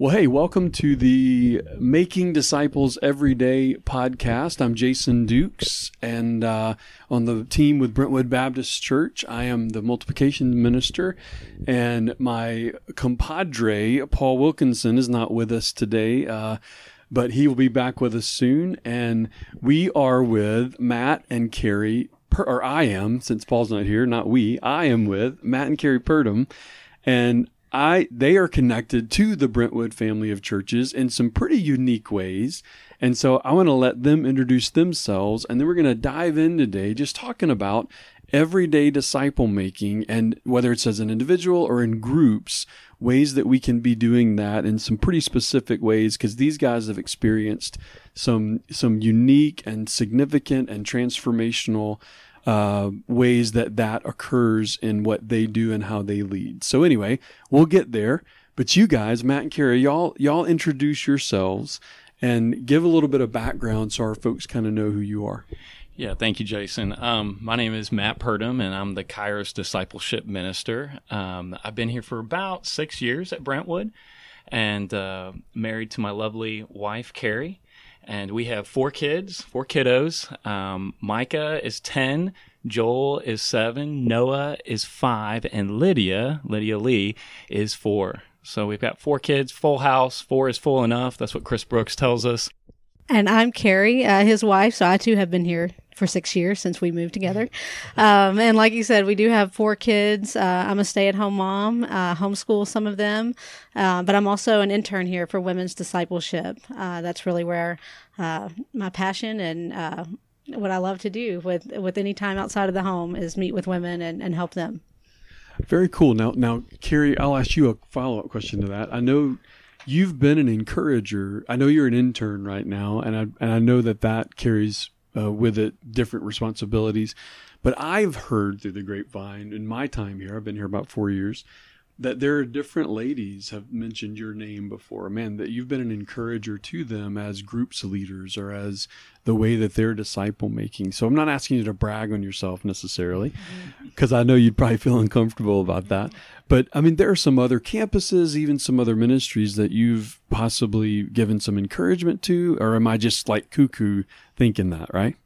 Well, hey, welcome to the Making Disciples Everyday podcast. I'm Jason Dukes, and uh, on the team with Brentwood Baptist Church, I am the multiplication minister. And my compadre, Paul Wilkinson, is not with us today, uh, but he will be back with us soon. And we are with Matt and Carrie, or I am, since Paul's not here, not we, I am with Matt and Carrie Purdom. And I they are connected to the Brentwood family of churches in some pretty unique ways. And so I want to let them introduce themselves and then we're going to dive in today just talking about everyday disciple making and whether it's as an individual or in groups, ways that we can be doing that in some pretty specific ways because these guys have experienced some some unique and significant and transformational uh, ways that that occurs in what they do and how they lead. So anyway, we'll get there. But you guys, Matt and Carrie, y'all y'all introduce yourselves and give a little bit of background so our folks kind of know who you are. Yeah, thank you, Jason. Um, my name is Matt Purdom, and I'm the Kairos Discipleship Minister. Um, I've been here for about six years at Brentwood and uh, married to my lovely wife, Carrie and we have four kids, four kiddos. Um, Micah is 10, Joel is 7, Noah is 5, and Lydia, Lydia Lee, is 4. So we've got four kids, full house. Four is full enough. That's what Chris Brooks tells us. And I'm Carrie, uh, his wife. So I too have been here for six years since we moved together. Um, and like you said, we do have four kids. Uh, I'm a stay at home mom, uh, homeschool some of them, uh, but I'm also an intern here for women's discipleship. Uh, that's really where uh, my passion and uh, what I love to do with with any time outside of the home is meet with women and, and help them. Very cool. Now, now, Carrie, I'll ask you a follow up question to that. I know you've been an encourager. I know you're an intern right now, and I and I know that that carries uh, with it different responsibilities. But I've heard through the grapevine in my time here, I've been here about four years, that there are different ladies have mentioned your name before. Man, that you've been an encourager to them as groups leaders or as the way that they're disciple making. So I'm not asking you to brag on yourself necessarily, because I know you'd probably feel uncomfortable about that. But I mean, there are some other campuses, even some other ministries that you've possibly given some encouragement to, or am I just like cuckoo thinking that, right?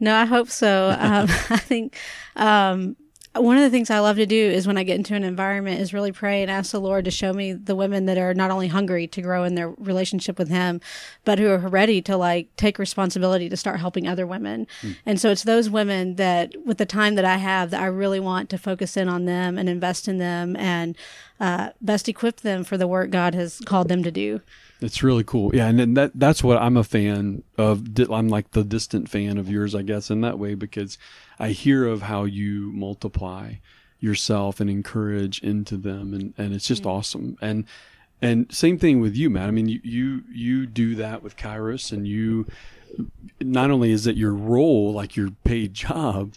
No, I hope so. um, I think um, one of the things I love to do is when I get into an environment is really pray and ask the Lord to show me the women that are not only hungry to grow in their relationship with Him, but who are ready to like take responsibility to start helping other women. Mm. And so it's those women that, with the time that I have, that I really want to focus in on them and invest in them and uh, best equip them for the work God has called them to do. It's really cool. Yeah, and that that's what I'm a fan of. I'm like the distant fan of yours, I guess, in that way because I hear of how you multiply yourself and encourage into them, and and it's just mm-hmm. awesome. And and same thing with you, Matt. I mean, you you you do that with Kairos, and you not only is it your role, like your paid job,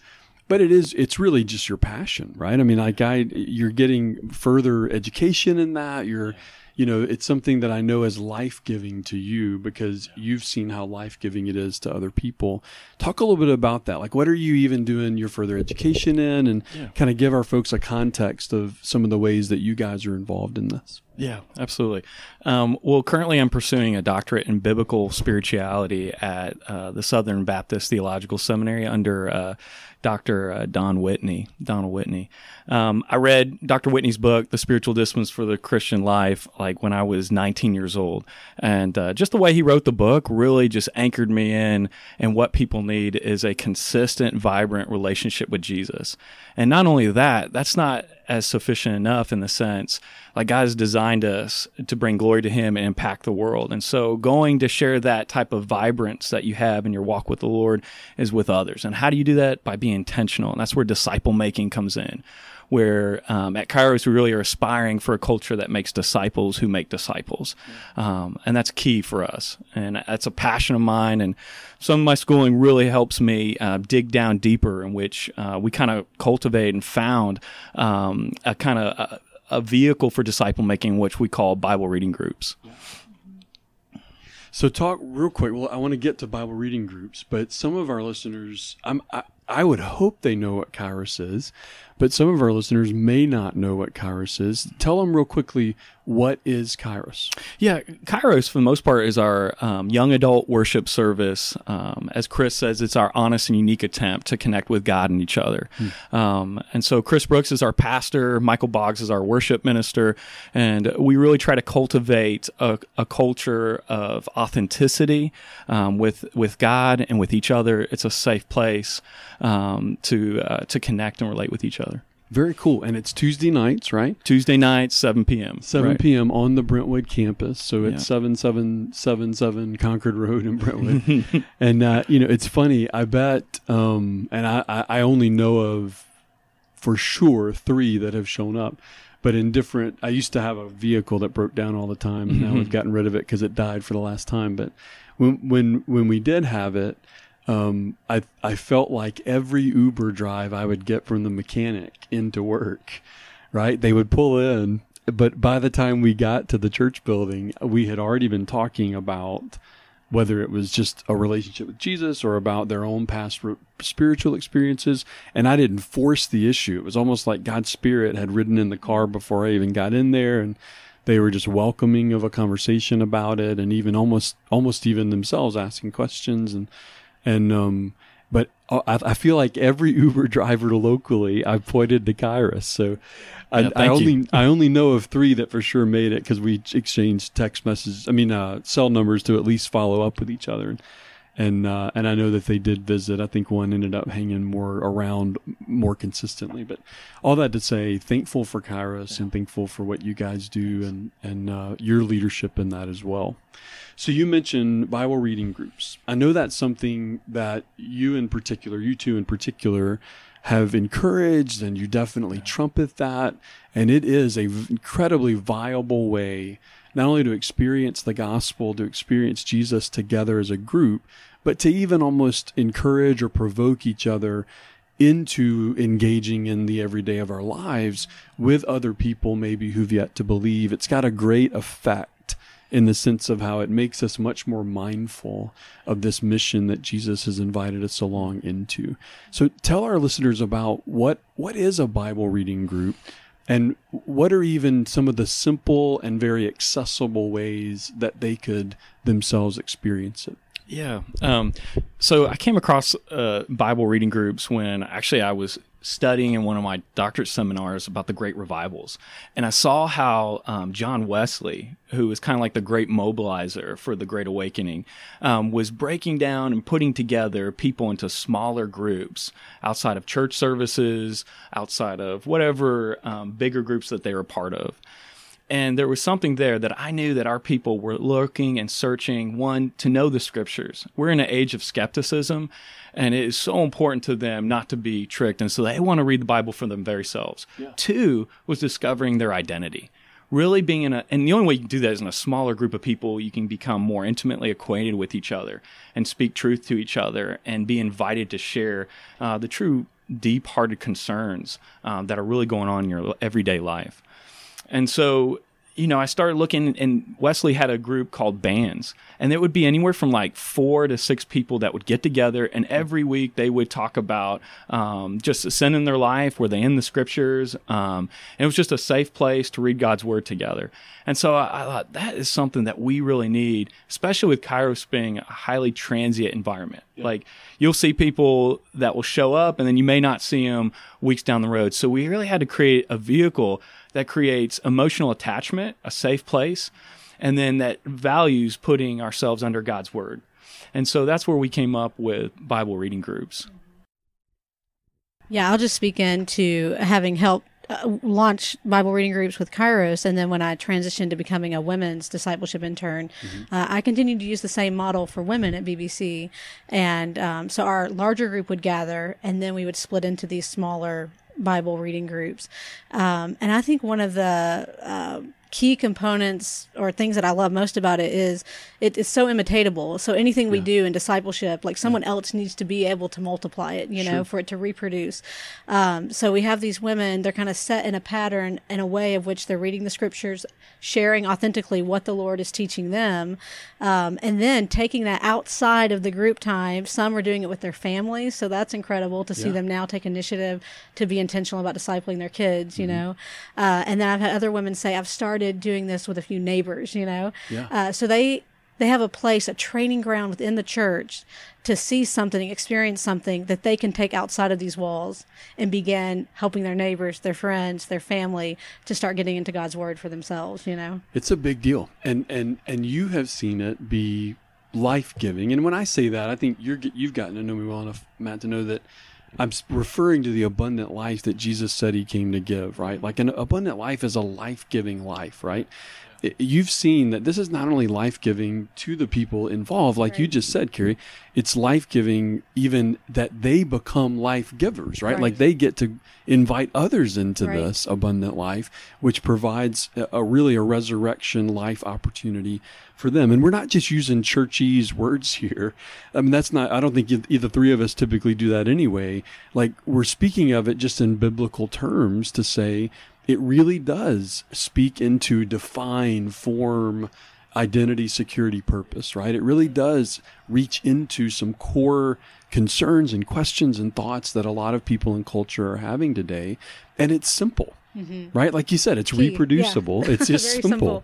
but it is it's really just your passion right i mean like i you're getting further education in that you're you know, it's something that I know is life giving to you because you've seen how life giving it is to other people. Talk a little bit about that. Like, what are you even doing your further education in, and yeah. kind of give our folks a context of some of the ways that you guys are involved in this. Yeah, absolutely. Um, well, currently I'm pursuing a doctorate in biblical spirituality at uh, the Southern Baptist Theological Seminary under uh, Dr. Uh, Don Whitney, Donald Whitney. Um, I read Dr. Whitney's book, The Spiritual Disciplines for the Christian Life, like when I was 19 years old. And uh, just the way he wrote the book really just anchored me in. And what people need is a consistent, vibrant relationship with Jesus. And not only that, that's not as sufficient enough in the sense like God has designed us to bring glory to Him and impact the world. And so going to share that type of vibrance that you have in your walk with the Lord is with others. And how do you do that? By being intentional. And that's where disciple making comes in where um, at Kairos we really are aspiring for a culture that makes disciples who make disciples, um, and that's key for us. And that's a passion of mine. And some of my schooling really helps me uh, dig down deeper, in which uh, we kind of cultivate and found um, a kind of a, a, vehicle for disciple making, which we call Bible reading groups. So talk real quick. Well, I want to get to Bible reading groups, but some of our listeners, I'm, I, I would hope they know what Kairos is, but some of our listeners may not know what Kairos is. Tell them real quickly what is Kairos. Yeah, Kairos for the most part is our um, young adult worship service. Um, as Chris says, it's our honest and unique attempt to connect with God and each other. Hmm. Um, and so Chris Brooks is our pastor, Michael Boggs is our worship minister, and we really try to cultivate a, a culture of authenticity um, with with God and with each other. It's a safe place um, to uh, to connect and relate with each other. Very cool. And it's Tuesday nights, right? Tuesday nights, 7 p.m. 7 right. p.m. on the Brentwood campus. So it's yeah. 7777 Concord Road in Brentwood. and, uh, you know, it's funny. I bet, um, and I, I only know of for sure three that have shown up. But in different, I used to have a vehicle that broke down all the time. And now we've gotten rid of it because it died for the last time. But when, when, when we did have it, um, I I felt like every Uber drive I would get from the mechanic into work, right? They would pull in, but by the time we got to the church building, we had already been talking about whether it was just a relationship with Jesus or about their own past spiritual experiences. And I didn't force the issue. It was almost like God's Spirit had ridden in the car before I even got in there, and they were just welcoming of a conversation about it, and even almost almost even themselves asking questions and and um, but uh, I, I, feel like every Uber driver locally I've pointed to Kairos. So I, yeah, I only you. I only know of three that for sure made it because we exchanged text messages. I mean, uh, cell numbers to at least follow up with each other. And and, uh, and I know that they did visit. I think one ended up hanging more around more consistently. But all that to say, thankful for Kairos yeah. and thankful for what you guys do and and uh, your leadership in that as well. So you mentioned Bible reading groups. I know that's something that you in particular, you two in particular, have encouraged and you definitely trumpet that. And it is a incredibly viable way not only to experience the gospel, to experience Jesus together as a group, but to even almost encourage or provoke each other into engaging in the everyday of our lives with other people maybe who've yet to believe. It's got a great effect in the sense of how it makes us much more mindful of this mission that Jesus has invited us along into. So tell our listeners about what what is a Bible reading group and what are even some of the simple and very accessible ways that they could themselves experience it. Yeah. Um, so I came across uh, Bible reading groups when actually I was studying in one of my doctorate seminars about the great revivals. And I saw how um, John Wesley, who was kind of like the great mobilizer for the Great Awakening, um, was breaking down and putting together people into smaller groups outside of church services, outside of whatever um, bigger groups that they were part of. And there was something there that I knew that our people were looking and searching, one, to know the scriptures. We're in an age of skepticism, and it is so important to them not to be tricked. And so they want to read the Bible for them very. Yeah. Two was discovering their identity. Really being in a, and the only way you can do that is in a smaller group of people. You can become more intimately acquainted with each other and speak truth to each other and be invited to share uh, the true deep hearted concerns um, that are really going on in your everyday life. And so, you know, I started looking, and Wesley had a group called Bands, and it would be anywhere from like four to six people that would get together, and every week they would talk about um, just sin in their life, were they in the scriptures, um, and it was just a safe place to read God's word together. And so I, I thought that is something that we really need, especially with Kairos being a highly transient environment. Yeah. Like you'll see people that will show up, and then you may not see them weeks down the road. So we really had to create a vehicle that creates emotional attachment, a safe place, and then that values putting ourselves under God's word. And so that's where we came up with Bible reading groups. Yeah, I'll just speak into having helped uh, launch Bible reading groups with Kairos, and then when I transitioned to becoming a women's discipleship intern, mm-hmm. uh, I continued to use the same model for women at BBC, and um, so our larger group would gather, and then we would split into these smaller Bible reading groups. Um, and I think one of the uh, key components or things that I love most about it is it is so imitatable. So anything we do in discipleship, like someone else needs to be able to multiply it, you know, for it to reproduce. Um, so we have these women, they're kind of set in a pattern in a way of which they're reading the scriptures, sharing authentically what the Lord is teaching them, um, and then taking that outside of the group time. Some are doing it with their families. So that's incredible to see Yeah. them now take initiative to be intentional about discipling their kids, Mm-hmm. you know. Uh, and then I've had other women say, I've started doing this with a few neighbors, you know. Yeah. Uh, so they they have a place, a training ground within the church to see something, experience something that they can take outside of these walls and begin helping their neighbors, their friends, their family to start getting into God's word for themselves, you know. It's a big deal, and and and you have seen it be life giving. And when I say that, I think you're you've gotten to know me well enough, Matt, to know that I'm referring to the abundant life that Jesus said He came to give. Right, like an abundant life is a life giving life. Right. You've seen that this is not only life giving to the people involved, like you just said, Carrie. It's life giving even that they become life givers, right? Right. Like they get to invite others into Right. this abundant life, which provides a, a really a resurrection life opportunity for them. And we're not just using churchy's words here. I mean, that's not, I don't think either three of us typically do that anyway. Like we're speaking of it just in biblical terms to say it really does speak into define, form, identity, security, purpose, right? It really does reach into some core concerns and questions and thoughts that a lot of people in culture are having today. And it's simple, mm-hmm. right? Like you said, it's Key, yeah. reproducible. It's just simple. simple.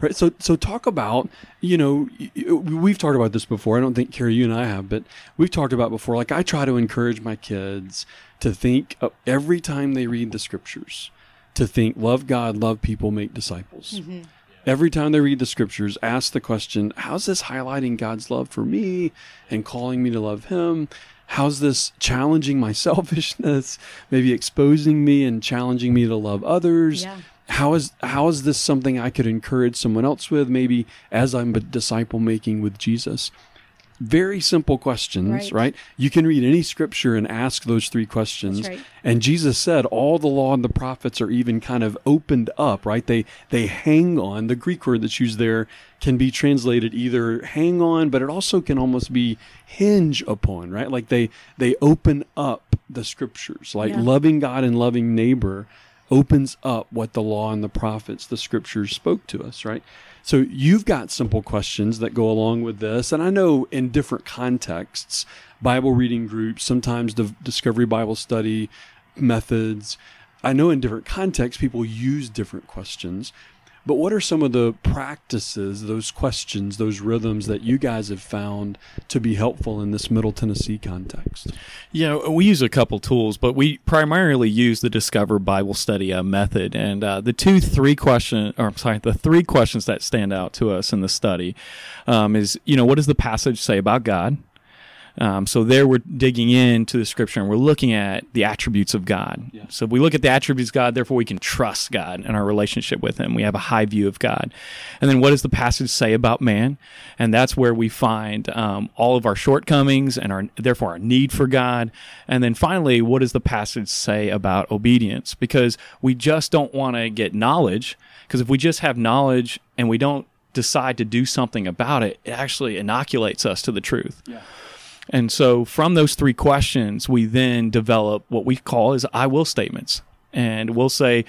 Right. So, so talk about, you know, we've talked about this before. I don't think Carrie, you and I have, but we've talked about before. Like I try to encourage my kids to think of every time they read the scriptures, to think, love God, love people, make disciples. Mm-hmm. Every time they read the scriptures, ask the question, how's this highlighting God's love for me and calling me to love Him? How's this challenging my selfishness, maybe exposing me and challenging me to love others? Yeah. How is how is this something I could encourage someone else with, maybe as I'm a disciple making with Jesus? Very simple questions, right. Right. You can read any scripture and ask those three questions. Right. And Jesus said all the law and the prophets are even kind of opened up, right? They they hang on. The Greek word that's used there can be translated either hang on, but it also can almost be hinge upon, right? Like they they open up the scriptures. Like Yeah. loving God and loving neighbor opens up what the law and the prophets, the scriptures spoke to us, right? So you've got simple questions that go along with this. And I know in different contexts, Bible reading groups, sometimes the Discovery Bible Study methods, I know in different contexts people use different questions. But what are some of the practices, those questions, those rhythms that you guys have found to be helpful in this Middle Tennessee context? Know, we use a couple tools, but we primarily use the Discover Bible Study uh, method. And uh, the two, three question, or I'm sorry, the three questions that stand out to us in the study um, is, you know, what does the passage say about God? Um, so there we're digging into the scripture and we're looking at the attributes of God. Yeah. So we look at the attributes of God, therefore we can trust God in our relationship with Him. We have a high view of God. And then what does the passage say about man? And that's where we find um, all of our shortcomings and our therefore our need for God. And then finally, what does the passage say about obedience? Because we just don't want to get knowledge. Because if we just have knowledge and we don't decide to do something about it, it actually inoculates us to the truth. Yeah. And so from those three questions, we then develop what we call as I will statements. And we'll say,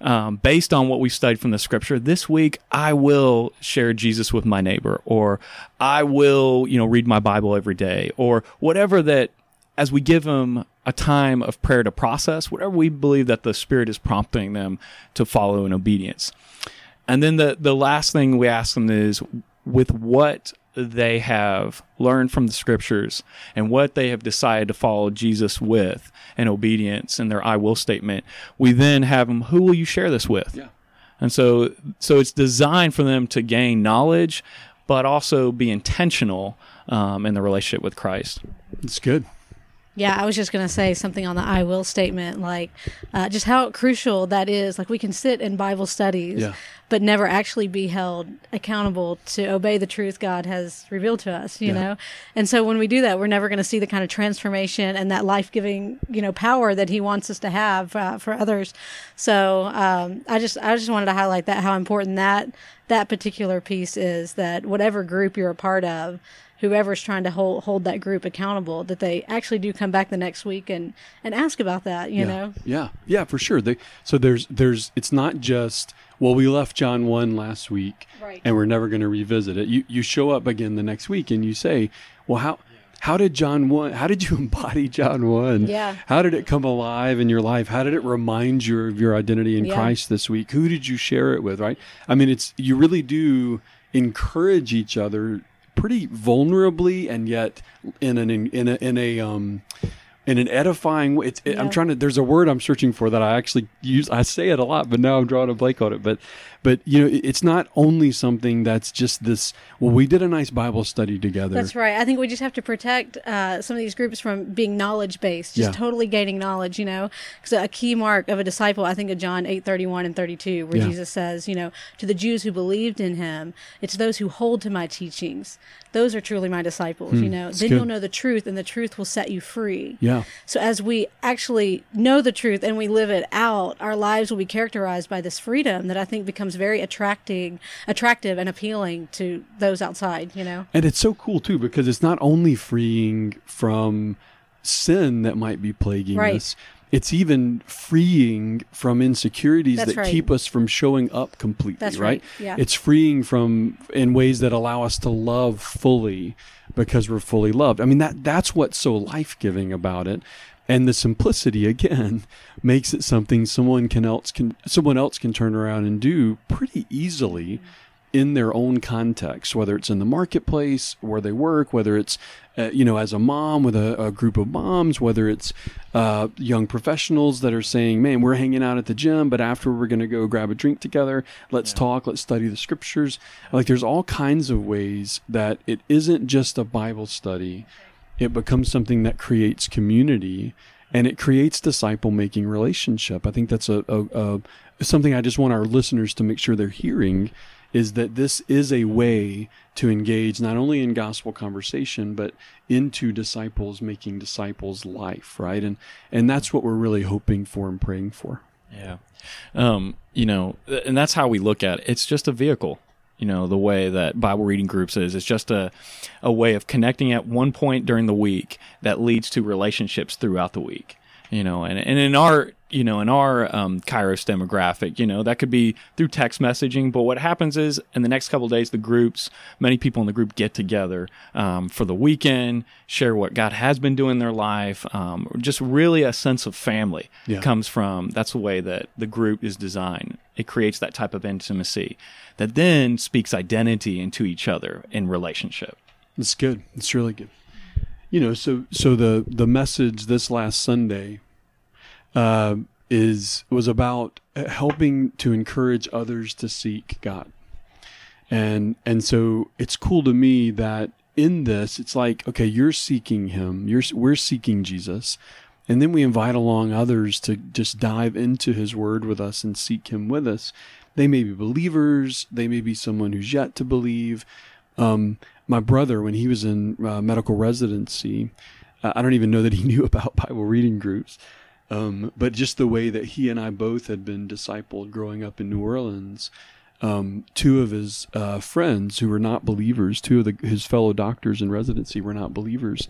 um, based on what we've studied from the scripture, this week I will share Jesus with my neighbor, or I will, you know, read my Bible every day, or whatever that, as we give them a time of prayer to process, whatever we believe that the Spirit is prompting them to follow in obedience. And then the, the last thing we ask them is with what they have learned from the scriptures and what they have decided to follow Jesus with in obedience in their I will statement, we then have them, who will you share this with? Yeah. And so, so it's designed for them to gain knowledge, but also be intentional um, in the relationship with Christ. It's good. Yeah, I was just going to say something on the I will statement, like uh, just how crucial that is. Like we can sit in Bible studies, Yeah. but never actually be held accountable to obey the truth God has revealed to us, you Yeah. know? And so when we do that, we're never going to see the kind of transformation and that life giving, you know, power that He wants us to have uh, for others. So um, I just, I just wanted to highlight that, how important that, that particular piece is that whatever group you're a part of, whoever's trying to hold hold that group accountable that they actually do come back the next week and and ask about that you yeah. know Yeah, yeah, for sure. They, so there's there's it's not just well we left John one last week Right. and we're never going to revisit it. You you show up again the next week and you say, well how how did John one? How did you embody John one? Yeah. How did it come alive in your life? How did it remind you of your identity in Yeah. Christ this week? Who did you share it with? Right. I mean, it's you really do encourage each other pretty vulnerably and yet in an in a in a um in an edifying way. It's, it, I'm trying to. There's a word I'm searching for that I actually use. I say it a lot, but now I'm drawing a blank on it. But, but you know, it's not only something that's just this. Well, we did a nice Bible study together. That's right. I think we just have to protect uh, some of these groups from being knowledge based, just Yeah. totally gaining knowledge. You know, because a key mark of a disciple, I think, of John eight thirty one and thirty two, where Yeah. Jesus says, you know, to the Jews who believed in Him, it's those who hold to my teachings. Those are truly my disciples. you know, then Hmm. good. you'll know the truth, and the truth will set you free. Yeah. So as we actually know the truth and we live it out, our lives will be characterized by this freedom that I think becomes very attracting, attractive and appealing to those outside. You know. And it's so cool too because it's not only freeing from sin that might be plaguing Right. us. It's even freeing from insecurities That's that right. keep us from showing up completely, That's right? right. Yeah. It's freeing from in ways that allow us to love fully because we're fully loved. I mean that that's what's so life-giving about it. And the simplicity again makes it something someone can else can someone else can turn around and do pretty easily in their own context, whether it's in the marketplace where they work, whether it's uh, you know as a mom with a, a group of moms, whether it's uh, young professionals that are saying, "Man, we're hanging out at the gym, but after we're going to go grab a drink together. Let's talk. Let's study the scriptures." Like there's all kinds of ways that it isn't just a Bible study; it becomes something that creates community and it creates disciple making relationship. I think that's a, a, a something I just want our listeners to make sure they're hearing is that this is a way to engage not only in gospel conversation but into disciples making disciples life, right? And and that's what we're really hoping for and praying for. Yeah. Um, you know, and that's how we look at it. It's just a vehicle. You know, the way that Bible reading groups is, it's just a, a way of connecting at one point during the week that leads to relationships throughout the week. You know, and, and in our, you know, in our um, Kairos demographic, you know, that could be through text messaging. But what happens is in the next couple of days, the groups, many people in the group get together um, for the weekend, share what God has been doing in their life, um, just really a sense of family Yeah. comes from that's the way that the group is designed. It creates that type of intimacy that then speaks identity into each other in relationship. It's good. It's really good. You know, so so the the message this last Sunday uh, is was about helping to encourage others to seek God, and and so it's cool to me that in this it's like okay, you're seeking Him, you're we're seeking Jesus, and then we invite along others to just dive into His Word with us and seek Him with us. They may be believers, they may be someone who's yet to believe. Um, my brother, when he was in uh, medical residency, uh, I don't even know that he knew about Bible reading groups. Um, but just the way that he and I both had been discipled growing up in New Orleans, um, two of his uh, friends who were not believers, two of the, his fellow doctors in residency were not believers,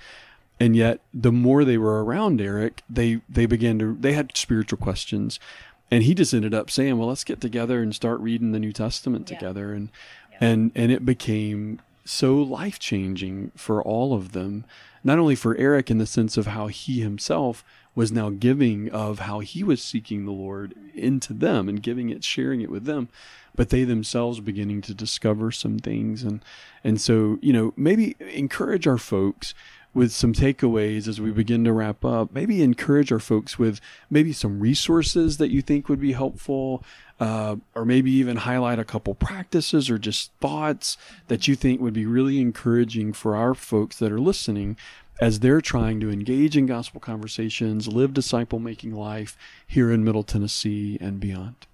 and yet the more they were around Eric, they they began to they had spiritual questions, and he just ended up saying, "Well, let's get together and start reading the New Testament Yeah. together," and and and it became so life changing for all of them. Not only for Eric in the sense of how he himself was now giving of how he was seeking the Lord into them and giving it, sharing it with them, but they themselves beginning to discover some things and and so you know maybe encourage our folks with some takeaways as we begin to wrap up. Maybe encourage our folks with maybe some resources that you think would be helpful, uh, or maybe even highlight a couple practices or just thoughts that you think would be really encouraging for our folks that are listening as they're trying to engage in gospel conversations, live disciple making life here in Middle Tennessee and beyond.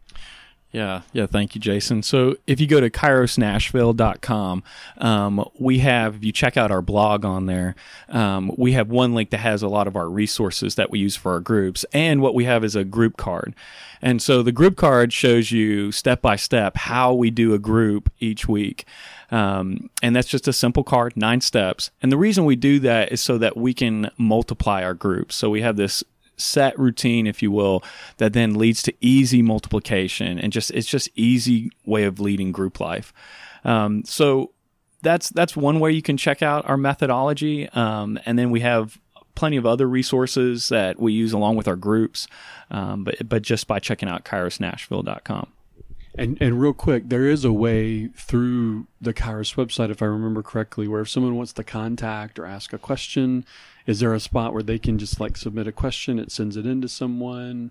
Yeah, yeah. Thank you, Jason. So if you go to kairosnashville.com, um, we have, if you check out our blog on there, um, we have one link that has a lot of our resources that we use for our groups. And what we have is a group card. And so the group card shows you step by step how we do a group each week. Um, and that's just a simple card, nine steps. And the reason we do that is so that we can multiply our groups. So we have this set routine, if you will, that then leads to easy multiplication and just it's just easy way of leading group life. Um, so that's that's one way you can check out our methodology, um, and then we have plenty of other resources that we use along with our groups, um, but but just by checking out kairosnashville.com. And and real quick, there is a way through the Kairos website, if I remember correctly, where if someone wants to contact or ask a question, is there a spot where they can just like submit a question? It sends it into someone.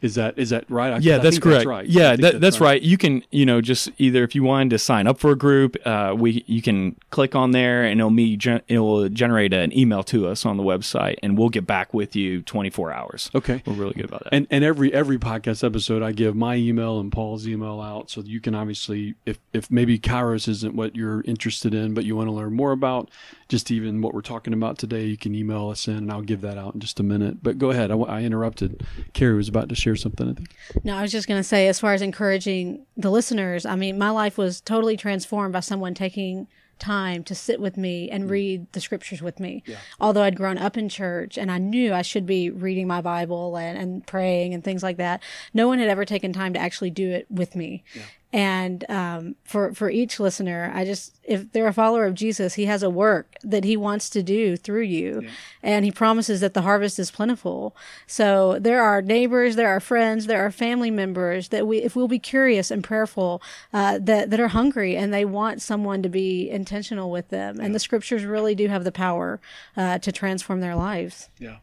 Is that is that right? I, yeah, that's correct. That's right. Yeah, that, that's right. You can, you know, just either if you wanted to sign up for a group, uh, we you can click on there and it'll me it'll generate an email to us on the website, and we'll get back with you 24 hours. Okay. We're really good about that. And and every every podcast episode, I give my email and Paul's email out, so you can obviously, if if maybe Kairos isn't what you're interested in, but you want to learn more about, just even what we're talking about today, you can email us in, and I'll give that out in just a minute. But go ahead. I, I interrupted. Carrie was about to share something. I think. No, I was just going to say, as far as encouraging the listeners, I mean, my life was totally transformed by someone taking time to sit with me and mm. read the scriptures with me. Although I'd grown up in church and I knew I should be reading my Bible and, and praying and things like that, no one had ever taken time to actually do it with me. And um, for for each listener, I just if they're a follower of Jesus, he has a work that he wants to do through you, and he promises that the harvest is plentiful. So there are neighbors, there are friends, there are family members that we, if we'll be curious and prayerful, uh, that that are hungry and they want someone to be intentional with them. And the scriptures really do have the power uh, to transform their lives. Yeah.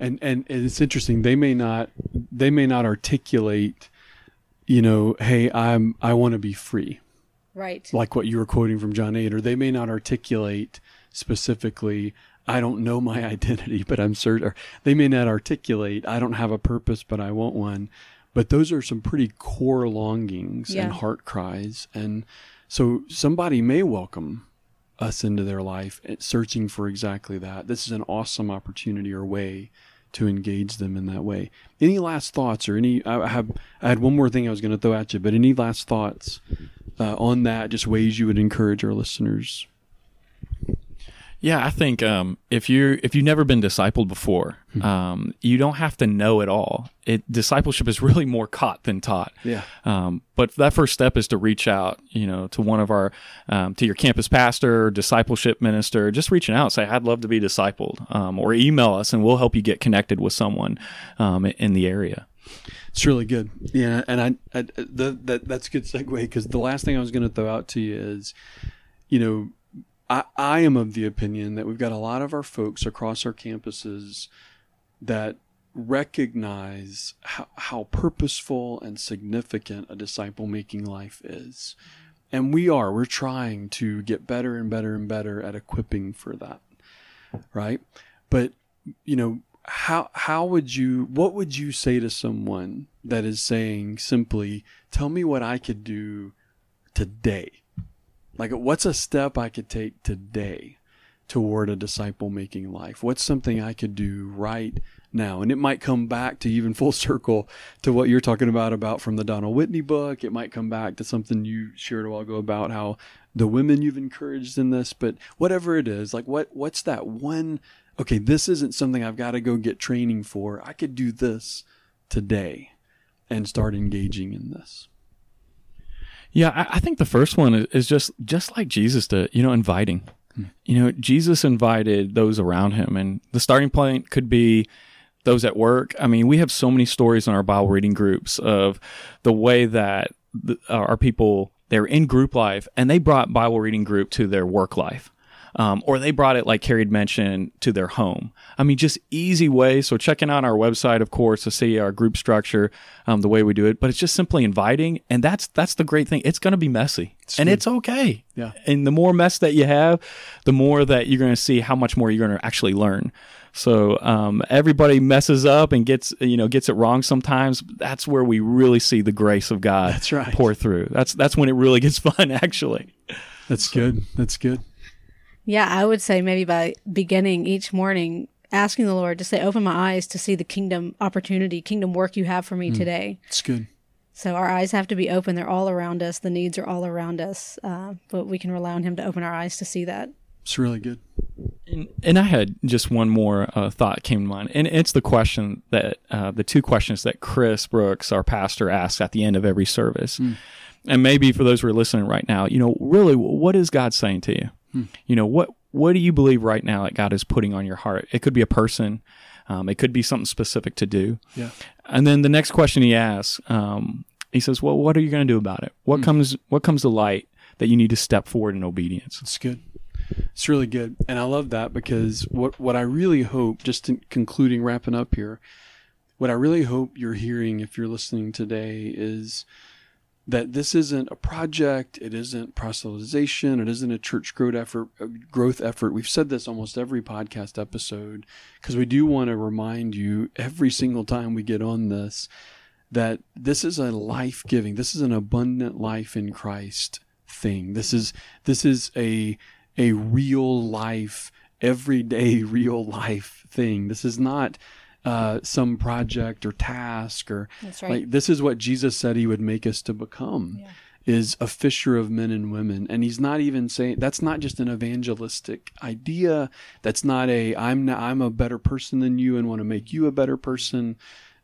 And and it's interesting. They may not they may not articulate, you know, hey, I'm I want to be free, Right. like what you were quoting from John 8, or they may not articulate specifically, I don't know my identity, but I'm certain. Or they may not articulate, I don't have a purpose, but I want one. But those are some pretty core longings Yeah. and heart cries. And so somebody may welcome us into their life eh, searching for exactly that. This is an awesome opportunity or way to engage them in that way. Any last thoughts or any I have I had one more thing I was going to throw at you, but any last thoughts uh, on that just ways you would encourage our listeners? Yeah, I think um, if you if you've never been discipled before, um, you don't have to know it all. It discipleship is really more caught than taught. Yeah. Um, but that first step is to reach out, you know, to one of our um, to your campus pastor, discipleship minister, just reaching out, and say I'd love to be discipled, um, or email us, and we'll help you get connected with someone um, in the area. It's really good. Yeah, and I, I the, that that's a good segue because the last thing I was going to throw out to you is, you know, I I am of the opinion that we've got a lot of our folks across our campuses that recognize how, how purposeful and significant a disciple making life is. And we are, we're trying to get better and better and better at equipping for that. Right. But, you know, how how would you what would you say to someone that is saying simply tell me what i could do today like what's a step i could take today toward a disciple making life what's something i could do right now and it might come back to even full circle to what you're talking about about from the donald whitney book it might come back to something you shared a while ago about how the women you've encouraged in this but whatever it is like what what's that one okay, this isn't something I've got to go get training for. I could do this today and start engaging in this. Yeah, I, I think the first one is, is just just like Jesus did, you know, inviting. Hmm. You know, Jesus invited those around him, and the starting point could be those at work. I mean, we have so many stories in our Bible reading groups of the way that the, our people they're in group life and they brought Bible reading group to their work life. Um, or they brought it, like Carrie mentioned, to their home. I mean, just easy way. So checking out our website, of course, to see our group structure, um, the way we do it, but it's just simply inviting, and that's that's the great thing. It's going to be messy, It's and it's okay. Yeah. And the more mess that you have, the more that you're going to see how much more you're going to actually learn. So um, everybody messes up and gets you know gets it wrong sometimes. That's where we really see the grace of God That's right. pour through. That's that's when it really gets fun. Actually, That's good. That's good. Yeah, I would say maybe by beginning each morning, asking the Lord to say, open my eyes to see the kingdom opportunity, kingdom work you have for me today. It's good. So our eyes have to be open. They're all around us. The needs are all around us. Uh, but we can rely on Him to open our eyes to see that. It's really good. and, and I had just one more uh, thought came to mind, and it's the question that uh, the two questions that Chris Brooks, our pastor, asks at the end of every service. And maybe for those who are listening right now, you know, really, what is God saying to you? You know, what what do you believe right now that God is putting on your heart? It could be a person, um, it could be something specific to do. Yeah. And then the next question he asks, um, he says, "Well, what are you going to do about it? What comes what comes to light that you need to step forward in obedience?" It's good. It's really good, and I love that because what what I really hope, just in concluding, wrapping up here, what I really hope you're hearing if you're listening today is that this isn't a project, it isn't proselytization, it isn't a church growth effort. uh, Growth effort. We've said this almost every podcast episode because we do want to remind you every single time we get on this that this is a life giving, this is an abundant life in Christ thing. This is this is a a real life, everyday real life thing. This is not uh, some project or task or That's like this is what Jesus said he would make us to become is a fisher of men and women. And he's not even saying that's not just an evangelistic idea. That's not a I'm not, I'm a better person than you and want to make you a better person.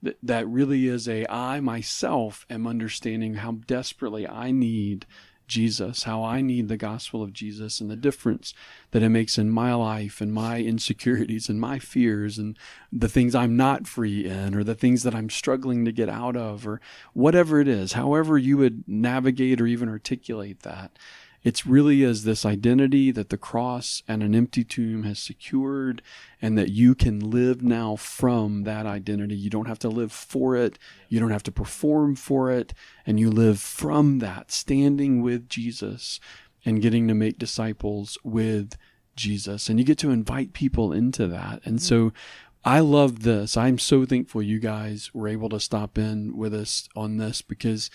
Th- that really is a I myself am understanding how desperately I need Jesus, how I need the gospel of Jesus and the difference that it makes in my life and my insecurities and my fears and the things I'm not free in or the things that I'm struggling to get out of or whatever it is, however you would navigate or even articulate that. It's really as this identity that the cross and an empty tomb has secured and that you can live now from that identity. You don't have to live for it. You don't have to perform for it. And you live from that, standing with Jesus and getting to make disciples with Jesus. And you get to invite people into that. And so I love this. I'm so thankful you guys were able to stop in with us on this because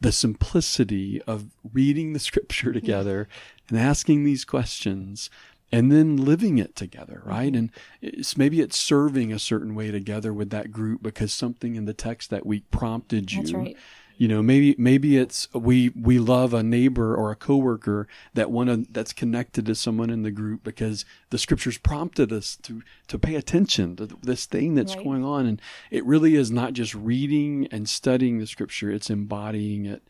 the simplicity of reading the scripture mm-hmm. together and asking these questions and then living it together, mm-hmm. right? And it's maybe it's serving a certain way together with that group because something in the text that week prompted you. That's right. You know, maybe maybe it's we we love a neighbor or a coworker that one of, that's connected to someone in the group because the scriptures prompted us to to pay attention to this thing that's Right. going on, and it really is not just reading and studying the scripture; it's embodying it,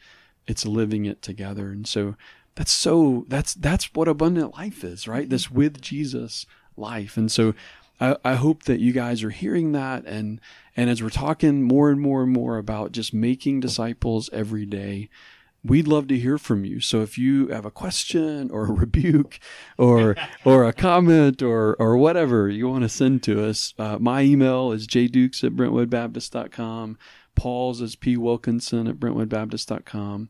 it's living it together, and so that's so that's that's what abundant life is, right? Mm-hmm. This with Jesus life, and so I, I hope that you guys are hearing that and and as we're talking more and more and more about just making disciples every day we'd love to hear from you. So if you have a question or a rebuke or or a comment or or whatever you want to send to us uh, my email is jdukes at brentwoodbaptist.com paul's is p. Wilkinson at brentwoodbaptist.com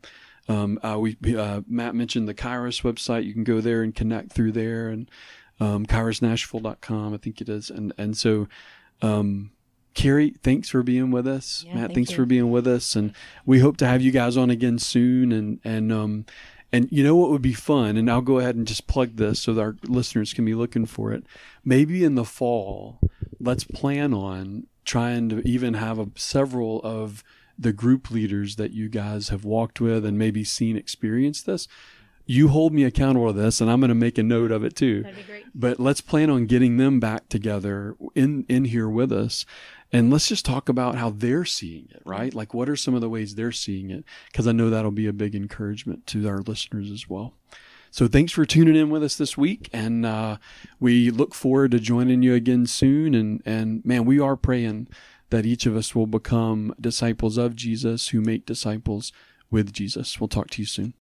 um, uh, we uh, Matt mentioned the Kairos website. You can go there and connect through there, and um, KairosNashville.com, I think it is. And and so, um, Carrie, thanks for being with us. Yeah, Matt, thank thanks you. for being with us, and we hope to have you guys on again soon. And and um, and you know what would be fun? And I'll go ahead and just plug this so that our listeners can be looking for it. Maybe in the fall, let's plan on trying to even have a, several of the group leaders that you guys have walked with and maybe seen experience this. You hold me accountable to this, and I'm going to make a note of it too. That'd be great. But let's plan on getting them back together in in here with us, and let's just talk about how they're seeing it. Right? Like, what are some of the ways they're seeing it? Because I know that'll be a big encouragement to our listeners as well. So thanks for tuning in with us this week, and uh, we look forward to joining you again soon. And and man, we are praying that each of us will become disciples of Jesus who make disciples with Jesus. We'll talk to you soon.